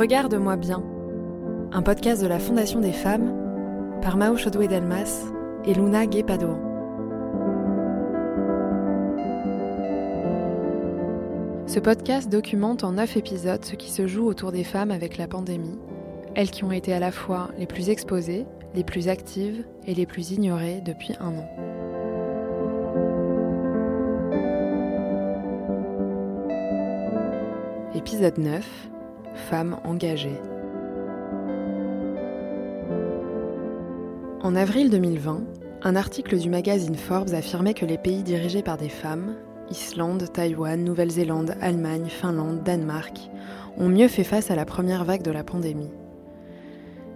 Regarde-moi bien, un podcast de la Fondation des femmes par Mao Chodoué Delmas et Luna Guépado. Ce podcast documente en neuf épisodes ce qui se joue autour des femmes avec la pandémie, elles qui ont été à la fois les plus exposées, les plus actives et les plus ignorées depuis un an. Épisode 9 Femmes engagées. En avril 2020, un article du magazine Forbes affirmait que les pays dirigés par des femmes, Islande, Taïwan, Nouvelle-Zélande, Allemagne, Finlande, Danemark, ont mieux fait face à la première vague de la pandémie.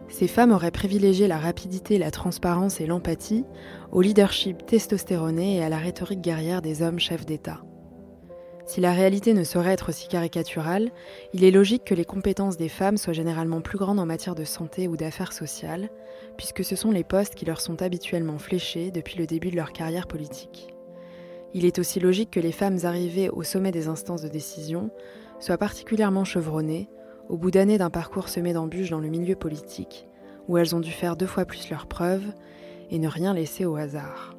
Ces femmes auraient privilégié la rapidité, la transparence et l'empathie au leadership testostéroné et à la rhétorique guerrière des hommes chefs d'État. Si la réalité ne saurait être aussi caricaturale, il est logique que les compétences des femmes soient généralement plus grandes en matière de santé ou d'affaires sociales, puisque ce sont les postes qui leur sont habituellement fléchés depuis le début de leur carrière politique. Il est aussi logique que les femmes arrivées au sommet des instances de décision soient particulièrement chevronnées, au bout d'années d'un parcours semé d'embûches dans le milieu politique, où elles ont dû faire deux fois plus leurs preuves et ne rien laisser au hasard.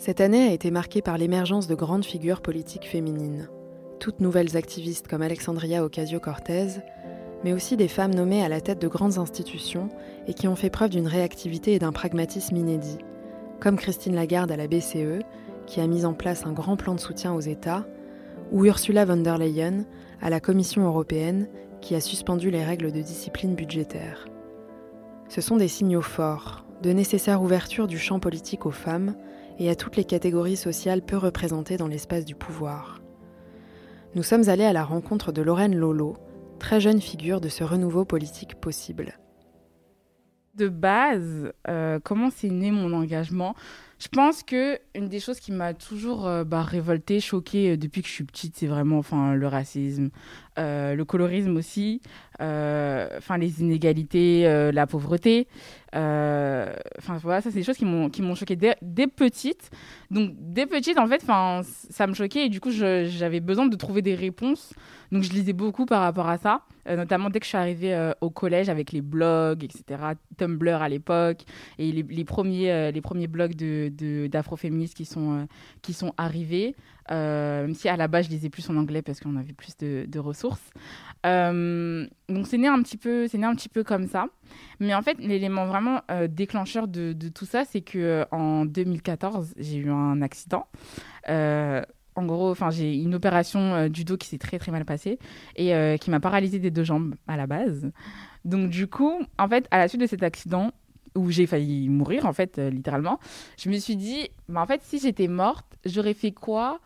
Cette année a été marquée par l'émergence de grandes figures politiques féminines, toutes nouvelles activistes comme Alexandria Ocasio-Cortez, mais aussi des femmes nommées à la tête de grandes institutions et qui ont fait preuve d'une réactivité et d'un pragmatisme inédit, comme Christine Lagarde à la BCE, qui a mis en place un grand plan de soutien aux États, ou Ursula von der Leyen à la Commission européenne, qui a suspendu les règles de discipline budgétaire. Ce sont des signaux forts, de nécessaire ouverture du champ politique aux femmes, et à toutes les catégories sociales peu représentées dans l'espace du pouvoir. Nous sommes allés à la rencontre de Lorraine Lolo, très jeune figure de ce renouveau politique possible. De base, euh, comment s'est né mon engagement? Je pense que une des choses qui m'a toujours euh, bah, révoltée, choquée euh, depuis que je suis petite, c'est vraiment enfin le racisme, le colorisme aussi, enfin les inégalités, la pauvreté. Euh, enfin voilà, ça c'est des choses qui m'ont qui m'ont choqué dès, dès, petite. Donc dès petite en fait, enfin ça me choquait et du coup j'avais besoin de trouver des réponses. Donc je lisais beaucoup par rapport à ça, euh, notamment dès que je suis arrivée euh, au collège avec les blogs, etc. Tumblr à l'époque et les, les premiers les premiers blogs de d'afroféministes qui sont qui sont arrivés. même si à la base je lisais plus en anglais parce qu'on avait plus de, de ressources. Donc c'est né un petit peu c'est né un petit peu comme ça. Mais en fait, l'élément vraiment euh, déclencheur de, tout ça, c'est que euh, en 2014, j'ai eu un accident. Euh, en gros, enfin, j'ai une opération du dos qui s'est très très mal passée et qui m'a paralysée des deux jambes à la base. Donc du coup, en fait, à la suite de cet accident où j'ai failli mourir, en fait, littéralement, je me suis dit, bah, en fait, si j'étais morte, j'aurais fait quoi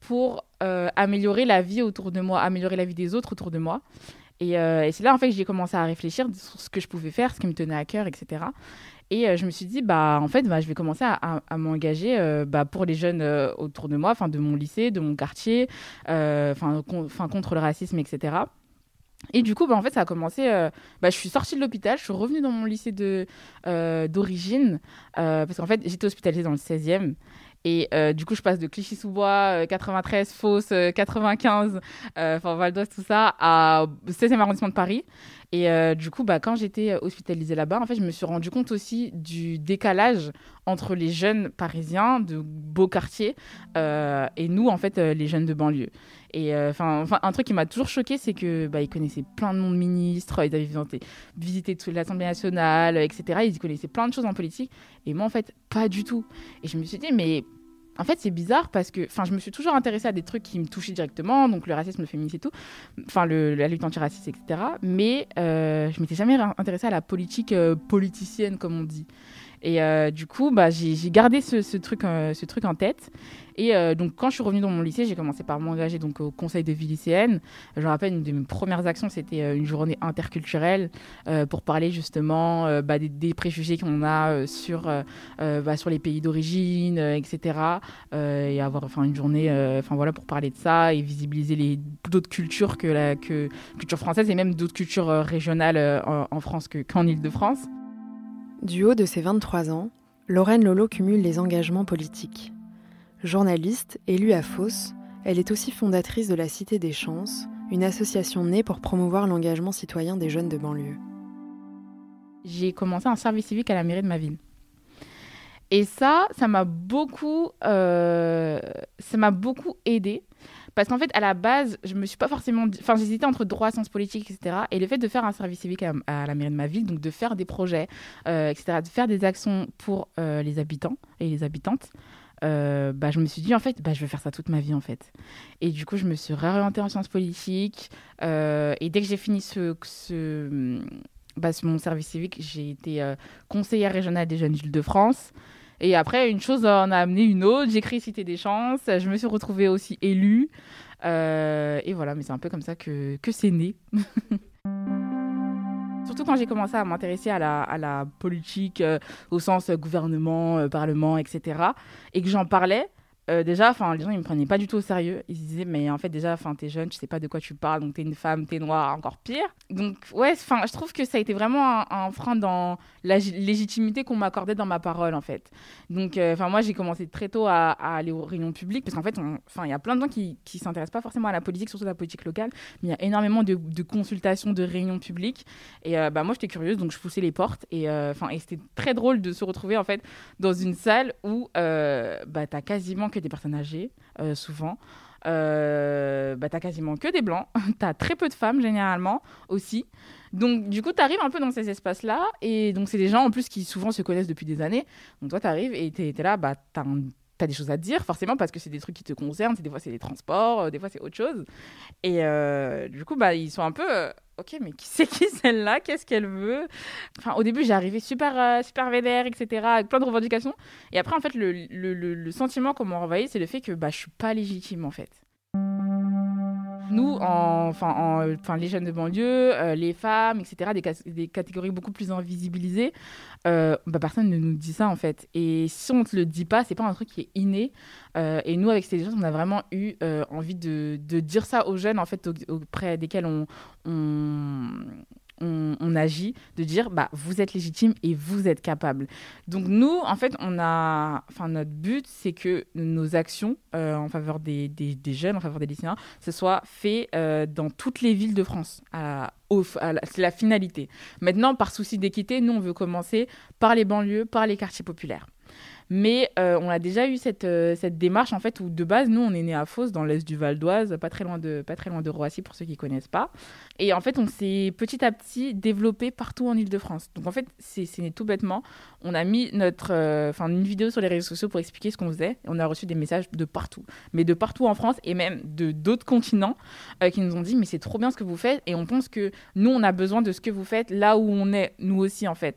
pour améliorer la vie autour de moi, améliorer la vie des autres autour de moi. Euh, et, c'est là, en fait, que j'ai commencé à réfléchir sur ce que je pouvais faire, ce qui me tenait à cœur, etc. Et euh, je me suis dit, bah, en fait, bah, je vais commencer à, m'engager euh, bah, pour les jeunes autour de moi, enfin, de mon lycée, de mon quartier, enfin, contre le racisme, etc. Et du coup, bah, en fait, ça a commencé. bah, je suis sortie de l'hôpital, je suis revenue dans mon lycée d'origine, parce qu'en fait, j'étais hospitalisée dans le 16e. Et euh, du coup, je passe de Clichy-sous-Bois, 93, Fausse, 95, enfin Val d'Oise, tout ça, à 16e arrondissement de Paris. Et euh, du coup, bah, quand j'étais hospitalisée là-bas, en fait, je me suis rendu compte aussi du décalage entre les jeunes parisiens de beaux quartiers euh, et nous, en fait, les jeunes de banlieue. Et enfin, un truc qui m'a toujours choqué, c'est que bah, ils connaissaient plein de monde ministres, ils avaient visité, visité toute l'Assemblée nationale, etc. Ils connaissaient plein de choses en politique. Et moi, en fait, pas du tout. Et je me suis dit, mais en fait, c'est bizarre parce que, enfin, je me suis toujours intéressée à des trucs qui me touchaient directement, donc le racisme, le féminisme et tout, enfin, la lutte antiraciste, etc. Mais euh, je m'étais jamais intéressée à la politique euh, politicienne, comme on dit. Et euh, du coup, bah, j'ai gardé ce, truc, euh, ce truc en tête. Et euh, donc, quand je suis revenue dans mon lycée, j'ai commencé par m'engager donc au conseil de vie lycéenne. Je me rappelle, une de mes premières actions, c'était une journée interculturelle pour parler justement bah, des, préjugés qu'on a sur, bah, sur les pays d'origine, etc. et avoir une journée voilà, pour parler de ça et visibiliser les d'autres cultures que la culture française et même d'autres cultures régionales en, en, France qu'en Ile-de-France. Du haut de ses 23 ans, Lorraine Lolo cumule les engagements politiques. Journaliste, élue à Fos, elle est aussi fondatrice de la Cité des Chances, une association née pour promouvoir l'engagement citoyen des jeunes de banlieue. J'ai commencé un service civique à la mairie de ma ville. Et ça, ça m'a beaucoup, euh, ça m'a beaucoup aidé. Parce qu'en fait, à la base, je me suis pas forcément. Enfin, j'hésitais entre droit, sciences politiques, etc. Et le fait de faire un service civique à, la mairie de ma ville, donc de faire des projets, euh, etc., de faire des actions pour euh, les habitants et les habitantes, euh, bah, je me suis dit, en fait, bah, je vais faire ça toute ma vie, en fait. Et du coup, je me suis réorientée en sciences politiques. et dès que j'ai fini ce, ce, bah, mon service civique, j'ai été conseillère régionale des jeunes d'Île-de-France. Et après, une chose en a amené une autre. J'ai créé Cité des Chances. Je me suis retrouvée aussi élue. Euh, et voilà, mais c'est un peu comme ça que, que c'est né. Surtout quand j'ai commencé à m'intéresser à la, à la politique euh, au sens gouvernement, euh, parlement, etc. Et que j'en parlais, euh, déjà, enfin, les gens ils me prenaient pas du tout au sérieux. Ils se disaient, mais en fait, déjà, enfin, t'es jeune, tu sais pas de quoi tu parles, donc t'es une femme, t'es noire, encore pire. Donc, ouais, enfin, je trouve que ça a été vraiment un, frein dans la légitimité qu'on m'accordait dans ma parole, en fait. Donc, euh, enfin, moi, j'ai commencé très tôt à, aller aux réunions publiques, parce qu'en fait, enfin, il y a plein de gens qui, qui s'intéressent pas forcément à la politique, surtout la politique locale, mais il y a énormément de, consultations, de réunions publiques. Et euh, bah, moi, j'étais curieuse, donc je poussais les portes. Et, enfin, et c'était très drôle de se retrouver, en fait, dans une salle où bah, t'as quasiment que des personnes âgées, euh, souvent. Euh, bah, t'as quasiment que des blancs, t'as très peu de femmes généralement aussi. Donc du coup, t'arrives un peu dans ces espaces-là, et donc c'est des gens en plus qui souvent se connaissent depuis des années. Donc toi, t'arrives et t'es es là, bah, t'as as des choses à dire, forcément, parce que c'est des trucs qui te concernent. Des fois, c'est les transports, euh, des fois, c'est autre chose. Et du coup, bah, ils sont un peu ok, mais qui c'est qui celle-là? Qu'est-ce qu'elle veut? Enfin, au début, j'ai arrivé super, euh, super vénère, etc., avec plein de revendications. Et après, en fait, le, le, le sentiment qu'on m'a c'est le fait que bah, je suis pas légitime, en fait. Nous, enfin, enfin, les jeunes de banlieue, euh, les femmes, etc., des, des, catégories beaucoup plus invisibilisées, euh, bah, personne ne nous dit ça en fait. Et si on ne te le dit pas, c'est pas un truc qui est inné. Euh, et nous, avec ces gens, on a vraiment eu envie de, de, dire ça aux jeunes en fait, auprès desquels on, on, on, agit, de dire bah vous êtes légitime et vous êtes capable. Donc nous, en fait, on a, enfin notre but, c'est que nos actions euh, en faveur des, des, jeunes, en faveur des lycéens, ce soit fait euh, dans toutes les villes de France. c'est la finalité. Maintenant, par souci d'équité, nous on veut commencer par les banlieues, par les quartiers populaires. Mais euh, on a déjà eu cette, euh, cette démarche, en fait, où de base, nous, on est né à Fos, dans l'est du Val d'Oise, pas, très loin de, pas très loin de Roissy, pour ceux qui ne connaissent pas. Et en fait, on s'est petit à petit développé partout en Ile-de-France. Donc, en fait, c'est né tout bêtement. On a mis notre, euh, une vidéo sur les réseaux sociaux pour expliquer ce qu'on faisait. On a reçu des messages de partout, mais de partout en France et même de d'autres continents qui nous ont dit, mais c'est trop bien ce que vous faites. Et on pense que nous, on a besoin de ce que vous faites là où on est, nous aussi, en fait.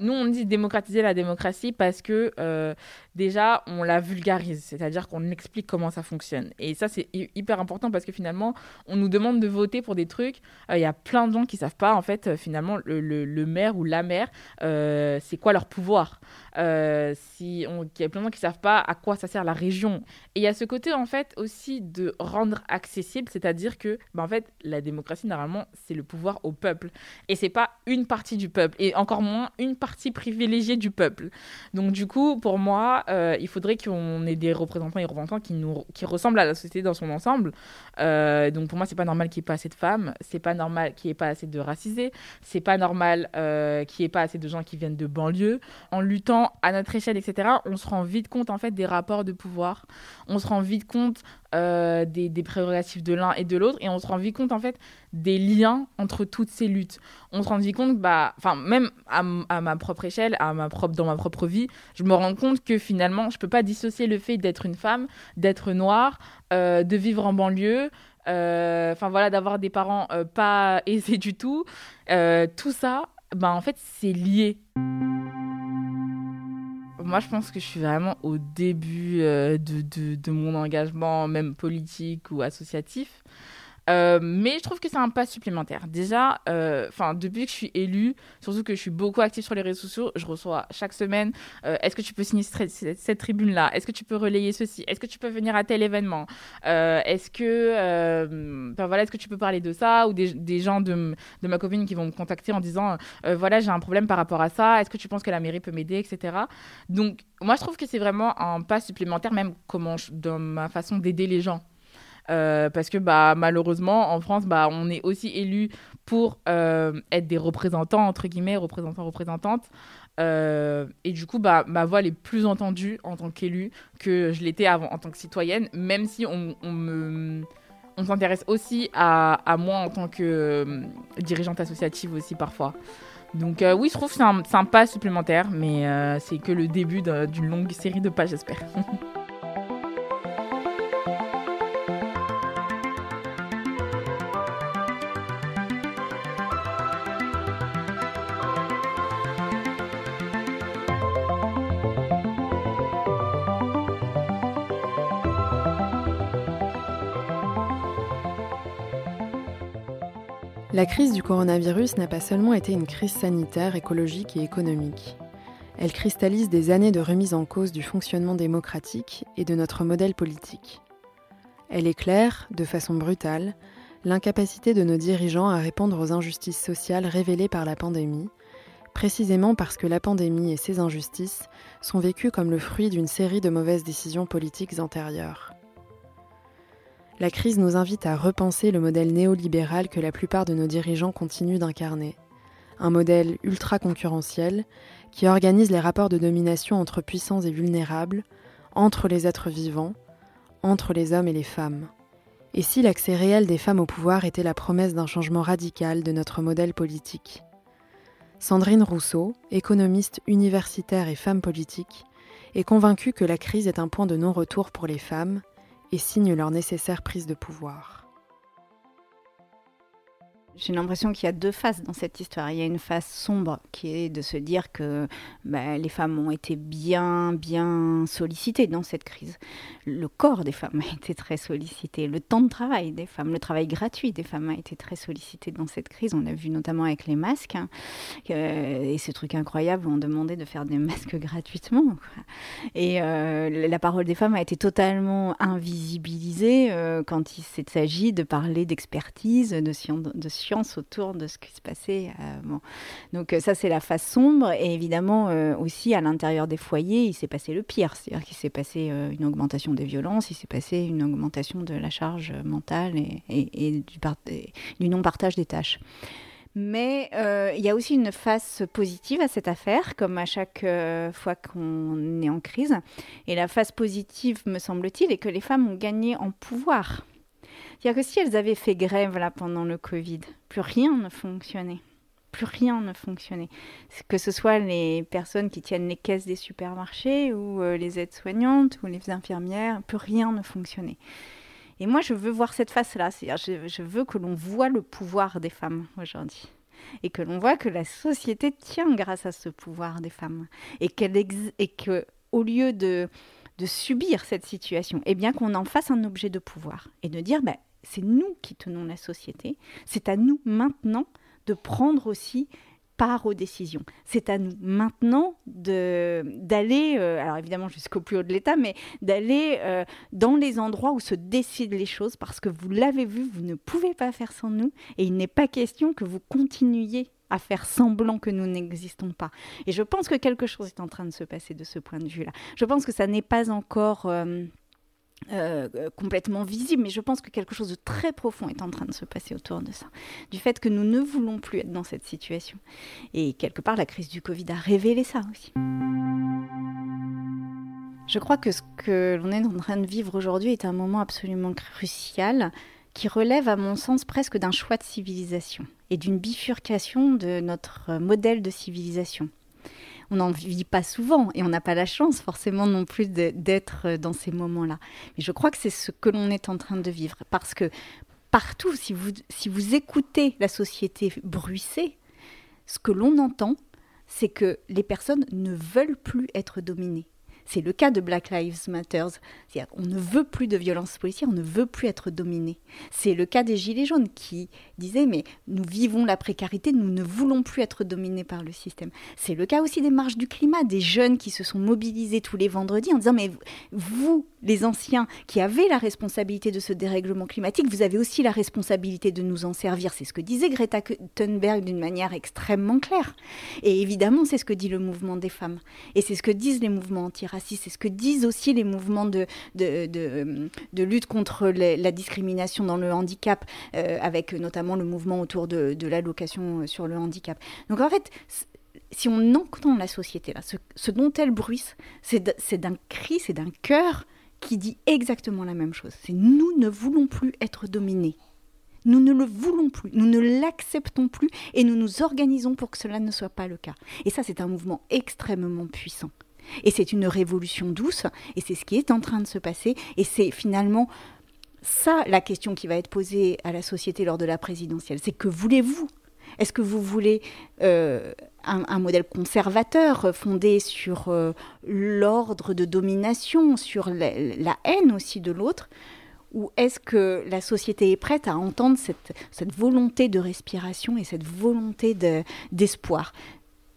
Nous, on dit démocratiser la démocratie parce que euh, déjà, on la vulgarise, c'est-à-dire qu'on explique comment ça fonctionne. Et ça, c'est hyper important parce que finalement, on nous demande de voter pour des trucs. Euh, il y a plein de gens qui savent pas, en fait, euh, finalement, le, maire ou la maire, c'est quoi leur pouvoir? il y a plein de gens qui savent pas à quoi ça sert la région. Et il y a ce côté, en fait, aussi de rendre accessible, c'est-à-dire que, ben, en fait, la démocratie, normalement, c'est le pouvoir au peuple. Et c'est pas une partie du peuple, et encore moins une partie partie privilégiée du peuple. Donc du coup, pour moi, euh, il faudrait qu'on ait des représentants et représentants qui, nous, qui ressemblent à la société dans son ensemble. Euh, donc pour moi, c'est pas normal qu'il n'y ait pas assez de femmes, c'est pas normal qu'il n'y ait pas assez de racisés, c'est pas normal euh, qu'il n'y ait pas assez de gens qui viennent de banlieue. En luttant à notre échelle, etc., on se rend vite compte en fait des rapports de pouvoir. On se rend vite compte euh, des, prérogatives de l'un et de l'autre et on se rend vite compte en fait des liens entre toutes ces luttes. On se rend vite compte, bah, même à, ma propre échelle, à ma propre, dans ma propre vie, je me rends compte que finalement je peux pas dissocier le fait d'être une femme, d'être noire, euh, de vivre en banlieue, euh, enfin voilà, d'avoir des parents pas aisés du tout. tout ça, bah en fait c'est lié moi, je pense que je suis vraiment au début euh, de, de, de, mon engagement, même politique ou associatif. Euh, mais je trouve que c'est un pas supplémentaire. Déjà, euh, depuis que je suis élue, surtout que je suis beaucoup active sur les réseaux sociaux, je reçois chaque semaine est-ce que tu peux signer cette, tribune-là? Est-ce que tu peux relayer ceci? Est-ce que tu peux venir à tel événement? Est-ce que, voilà, est-ce que tu peux parler de ça? Ou des, gens de, de, ma copine qui vont me contacter en disant voilà, j'ai un problème par rapport à ça. Est-ce que tu penses que la mairie peut m'aider, etc. Donc, moi, je trouve que c'est vraiment un pas supplémentaire, même comment dans ma façon d'aider les gens. Parce que bah, malheureusement, en France, bah, on est aussi élu pour être des représentants, entre guillemets, représentants, représentantes. et du coup, bah, ma voix est plus entendue en tant qu'élue que je l'étais avant en tant que citoyenne, même si on, on me on s'intéresse aussi à, moi en tant que euh, dirigeante associative aussi parfois. Donc euh, oui, je trouve que c'est un, pas supplémentaire, mais euh, c'est que le début d'une longue série de pas, j'espère. La crise du coronavirus n'a pas seulement été une crise sanitaire, écologique et économique. Elle cristallise des années de remise en cause du fonctionnement démocratique et de notre modèle politique. Elle éclaire, de façon brutale, l'incapacité de nos dirigeants à répondre aux injustices sociales révélées par la pandémie, précisément parce que la pandémie et ses injustices sont vécues comme le fruit d'une série de mauvaises décisions politiques antérieures la crise nous invite à repenser le modèle néolibéral que la plupart de nos dirigeants continuent d'incarner. Un modèle ultra concurrentiel qui organise les rapports de domination entre puissants et vulnérables, entre les êtres vivants, entre les hommes et les femmes. Et si l'accès réel des femmes au pouvoir était la promesse d'un changement radical de notre modèle politique? Sandrine Rousseau, économiste universitaire et femme politique, est convaincue que la crise est un point de non-retour pour les femmes et signent leur nécessaire prise de pouvoir. J'ai l'impression qu'il y a deux faces dans cette histoire. Il y a une face sombre qui est de se dire que bah, les femmes ont été bien, bien sollicitées dans cette crise. Le corps des femmes a été très sollicité. Le temps de travail des femmes, le travail gratuit des femmes a été très sollicité dans cette crise. On l'a vu notamment avec les masques. Hein, et ces trucs incroyables, on demandait de faire des masques gratuitement. Et euh, la parole des femmes a été totalement invisibilisée euh, quand il s'agit de parler d'expertise, de science. De science autour de ce qui se passait. Euh, bon. Donc euh, ça, c'est la face sombre. Et évidemment, euh, aussi, à l'intérieur des foyers, il s'est passé le pire. C'est-à-dire qu'il s'est passé une augmentation des violences, il s'est passé une augmentation de la charge mentale et, du non-partage des tâches. Mais il y a aussi une face positive à cette affaire, comme à chaque fois qu'on est en crise. Et la face positive, me semble-t-il, est que les femmes ont gagné en pouvoir. C'est-à-dire que si elles avaient fait grève là pendant le Covid, plus rien ne fonctionnait. Plus rien ne fonctionnait. Que ce soit les personnes qui tiennent les caisses des supermarchés ou euh, les aides-soignantes ou les infirmières, plus rien ne fonctionnait. Et moi, je veux voir cette face-là. C'est-à-dire, je, veux que l'on voit le pouvoir des femmes aujourd'hui et que l'on voit que la société tient grâce à ce pouvoir des femmes et qu'elle et que au lieu de de subir cette situation, eh bien qu'on en fasse un objet de pouvoir et de dire ben, c'est nous qui tenons la société, c'est à nous maintenant de prendre aussi part aux décisions. C'est à nous maintenant d'aller, euh, alors évidemment jusqu'au plus haut de l'État, mais d'aller euh, dans les endroits où se décident les choses, parce que vous l'avez vu, vous ne pouvez pas faire sans nous, et il n'est pas question que vous continuiez à faire semblant que nous n'existons pas. Et je pense que quelque chose est en train de se passer de ce point de vue-là. Je pense que ça n'est pas encore... Euh, euh, complètement visible, mais je pense que quelque chose de très profond est en train de se passer autour de ça. Du fait que nous ne voulons plus être dans cette situation. Et quelque part, la crise du Covid a révélé ça aussi. Je crois que ce que l'on est en train de vivre aujourd'hui est un moment absolument crucial qui relève, à mon sens, presque d'un choix de civilisation et d'une bifurcation de notre modèle de civilisation on n'en vit pas souvent et on n'a pas la chance forcément non plus d'être dans ces moments-là. Mais je crois que c'est ce que l'on est en train de vivre parce que partout, si vous, si vous écoutez la société bruisser, ce que l'on entend, c'est que les personnes ne veulent plus être dominées. C'est le cas de Black Lives Matter. On ne veut plus de violence policière, on ne veut plus être dominé. C'est le cas des Gilets jaunes qui disaient mais nous vivons la précarité, nous ne voulons plus être dominés par le système. C'est le cas aussi des marches du climat, des jeunes qui se sont mobilisés tous les vendredis en disant mais vous, les anciens qui avez la responsabilité de ce dérèglement climatique, vous avez aussi la responsabilité de nous en servir. C'est ce que disait Greta Thunberg d'une manière extrêmement claire. Et évidemment, c'est ce que dit le mouvement des femmes. Et c'est ce que disent les mouvements C'est ce que disent aussi les mouvements de, lutte contre la discrimination dans le handicap, euh, avec notamment le mouvement autour de, l'allocation sur le handicap. Donc en fait, si on entend la société, là, ce, dont elle bruisse, c'est d'un cri, c'est d'un cœur qui dit exactement la même chose. C'est nous ne voulons plus être dominés. Nous ne le voulons plus, nous ne l'acceptons plus et nous nous organisons pour que cela ne soit pas le cas. Et ça, c'est un mouvement extrêmement puissant. Et c'est une révolution douce, et c'est ce qui est en train de se passer, et c'est finalement ça la question qui va être posée à la société lors de la présidentielle. C'est que voulez-vous? Est-ce que vous voulez euh, un, modèle conservateur fondé sur euh, l'ordre de domination, sur la haine aussi de l'autre? Ou est-ce que la société est prête à entendre cette volonté de respiration et cette volonté d'espoir?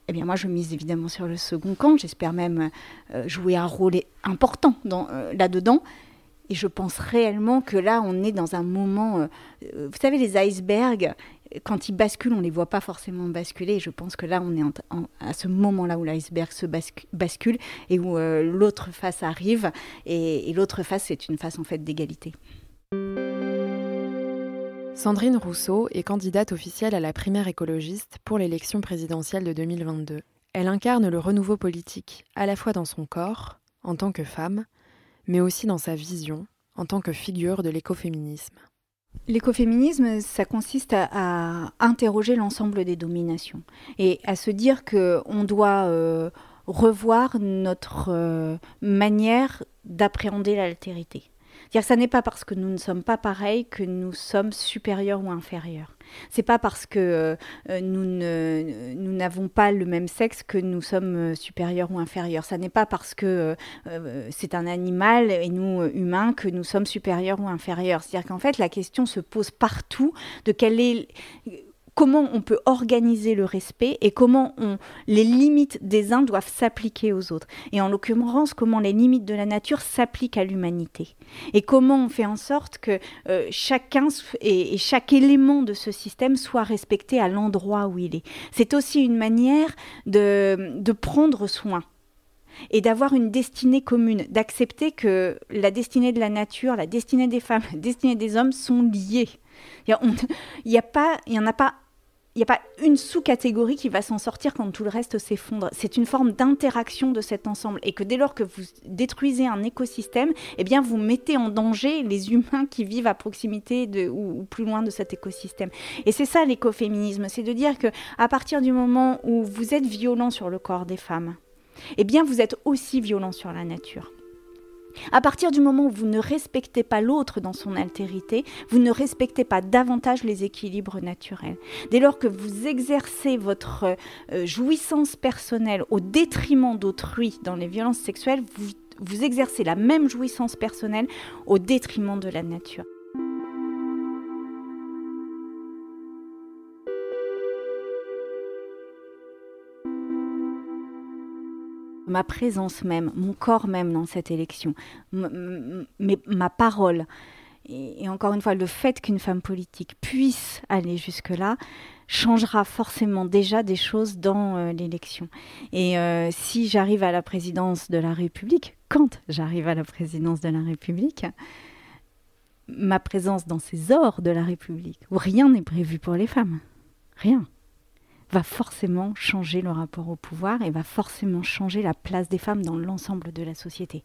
Eh bien, moi, je mise évidemment sur le second camp. J'espère même euh, jouer un rôle important euh, là-dedans. Et je pense réellement que là, on est dans un moment. Euh, vous savez, les icebergs, quand ils basculent, on ne les voit pas forcément basculer. Et je pense que là, on est à ce moment-là où l'iceberg se bascule et où l'autre face arrive. Et, l'autre face, c'est une face en fait d'égalité. Sandrine Rousseau est candidate officielle à la primaire écologiste pour l'élection présidentielle de 2022. Elle incarne le renouveau politique, à la fois dans son corps, en tant que femme, mais aussi dans sa vision, en tant que figure de l'écoféminisme. L'écoféminisme, ça consiste à, interroger l'ensemble des dominations et à se dire qu'on doit euh, revoir notre euh, manière d'appréhender l'altérité. C'est-à-dire que ça n'est pas parce que nous ne sommes pas pareils que nous sommes supérieurs ou inférieurs. C'est pas parce que euh, nous ne, nous n'avons pas le même sexe que nous sommes euh, supérieurs ou inférieurs. Ça n'est pas parce que euh, c'est un animal et nous humains que nous sommes supérieurs ou inférieurs. C'est-à-dire qu'en fait la question se pose partout de quelle est comment on peut organiser le respect et comment les limites des uns doivent s'appliquer aux autres. Et en l'occurrence, comment les limites de la nature s'appliquent à l'humanité. Et comment on fait en sorte que euh, chacun et, chaque élément de ce système soit respecté à l'endroit où il est. C'est aussi une manière de prendre soin et d'avoir une destinée commune, d'accepter que la destinée de la nature, la destinée des femmes, la destinée des hommes sont liées. Il n'y a, pas, il en a pas il n'y a pas une sous-catégorie qui va s'en sortir quand tout le reste s'effondre. C'est une forme d'interaction de cet ensemble. Et que dès lors que vous détruisez un écosystème, eh bien, vous mettez en danger les humains qui vivent à proximité de, ou, plus loin de cet écosystème. Et c'est ça l'écoféminisme. C'est de dire que à partir du moment où vous êtes violent sur le corps des femmes, eh bien, vous êtes aussi violent sur la nature. À partir du moment où vous ne respectez pas l'autre dans son altérité, vous ne respectez pas davantage les équilibres naturels. Dès lors que vous exercez votre euh, jouissance personnelle au détriment d'autrui dans les violences sexuelles, vous exercez la même jouissance personnelle au détriment de la nature. Ma présence même, mon corps même dans cette élection, ma parole. Et, encore une fois, le fait qu'une femme politique puisse aller jusque-là changera forcément déjà des choses dans euh, l'élection. Et euh, si j'arrive à la présidence de la République, quand j'arrive à la présidence de la République, ma présence dans ces ors de la République, où rien n'est prévu pour les femmes, rien, va forcément changer le rapport au pouvoir et va forcément changer la place des femmes dans l'ensemble de la société.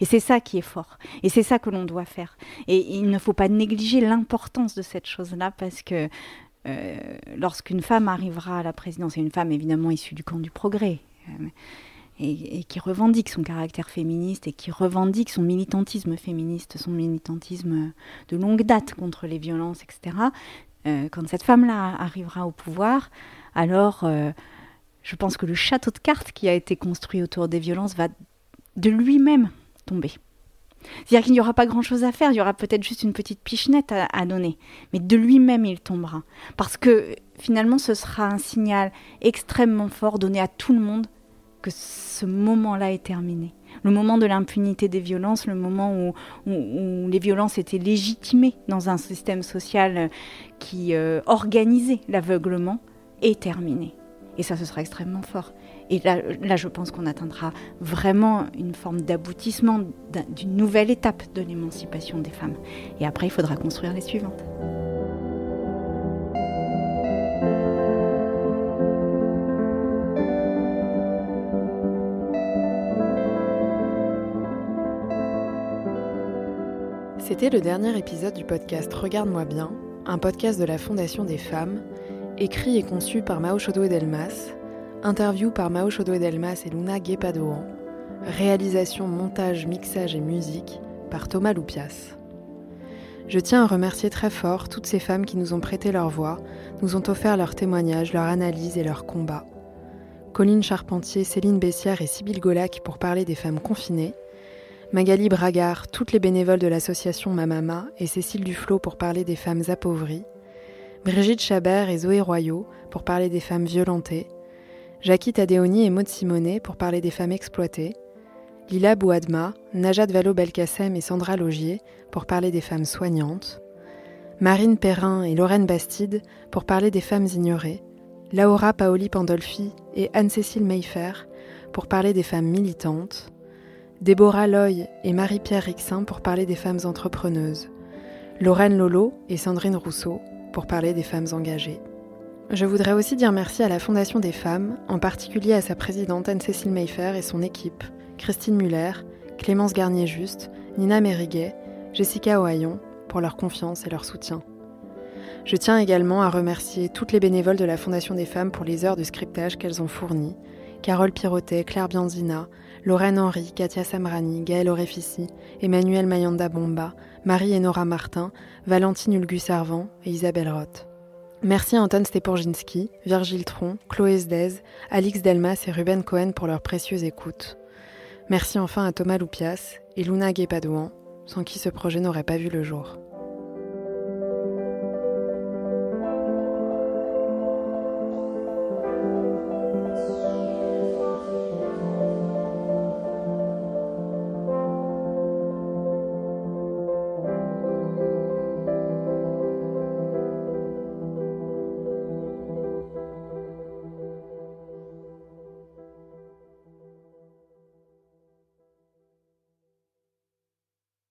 Et c'est ça qui est fort. Et c'est ça que l'on doit faire. Et il ne faut pas négliger l'importance de cette chose-là parce que euh, lorsqu'une femme arrivera à la présidence, et une femme évidemment issue du camp du progrès, euh, et, qui revendique son caractère féministe et qui revendique son militantisme féministe, son militantisme de longue date contre les violences, etc., euh, quand cette femme-là arrivera au pouvoir, alors euh, je pense que le château de cartes qui a été construit autour des violences va de lui-même tomber. C'est-à-dire qu'il n'y aura pas grand-chose à faire, il y aura peut-être juste une petite pichenette à, donner, mais de lui-même il tombera. Parce que finalement ce sera un signal extrêmement fort donné à tout le monde que ce moment-là est terminé. Le moment de l'impunité des violences, le moment où, les violences étaient légitimées dans un système social qui euh, organisait l'aveuglement, est terminé. Et ça, ce sera extrêmement fort. Et là, là je pense qu'on atteindra vraiment une forme d'aboutissement d'une nouvelle étape de l'émancipation des femmes. Et après, il faudra construire les suivantes. C'était le dernier épisode du podcast Regarde-moi bien, un podcast de la Fondation des femmes, écrit et conçu par Mao Chodo et Delmas, interview par Mao Chodo et Delmas et Luna Guépadoan, réalisation, montage, mixage et musique par Thomas Loupias. Je tiens à remercier très fort toutes ces femmes qui nous ont prêté leur voix, nous ont offert leurs témoignages, leur analyse et leurs combats. Colline Charpentier, Céline Bessière et Sybille Golac pour parler des femmes confinées, Magali Bragard, toutes les bénévoles de l'association Mamama et Cécile Duflot pour parler des femmes appauvries, Brigitte Chabert et Zoé Royaux pour parler des femmes violentées, Jackie Tadeoni et Maud Simonet pour parler des femmes exploitées, Lila Bouadma, Najat Vallaud-Belkacem et Sandra Logier pour parler des femmes soignantes, Marine Perrin et Lorraine Bastide pour parler des femmes ignorées, Laura Paoli Pandolfi et Anne-Cécile Mayfair pour parler des femmes militantes, Déborah Loy et Marie-Pierre Rixin pour parler des femmes entrepreneuses, Lorraine Lolo et Sandrine Rousseau pour parler des femmes engagées. Je voudrais aussi dire merci à la Fondation des femmes, en particulier à sa présidente Anne-Cécile Mayfair et son équipe, Christine Muller, Clémence Garnier-Juste, Nina Mériguet, Jessica Ohaillon, pour leur confiance et leur soutien. Je tiens également à remercier toutes les bénévoles de la Fondation des femmes pour les heures de scriptage qu'elles ont fournies, Carole Pirotet, Claire Bianzina, Lorraine Henry, Katia Samrani, Gaëlle Orefici, Emmanuel Mayanda Bomba, Marie et Nora Martin, Valentine Ulgus Servant et Isabelle Roth. Merci à Anton Steporginski, Virgile Tron, Chloé Sdez, Alix Delmas et Ruben Cohen pour leur précieuse écoute. Merci enfin à Thomas Loupias et Luna Guépadouan, sans qui ce projet n'aurait pas vu le jour.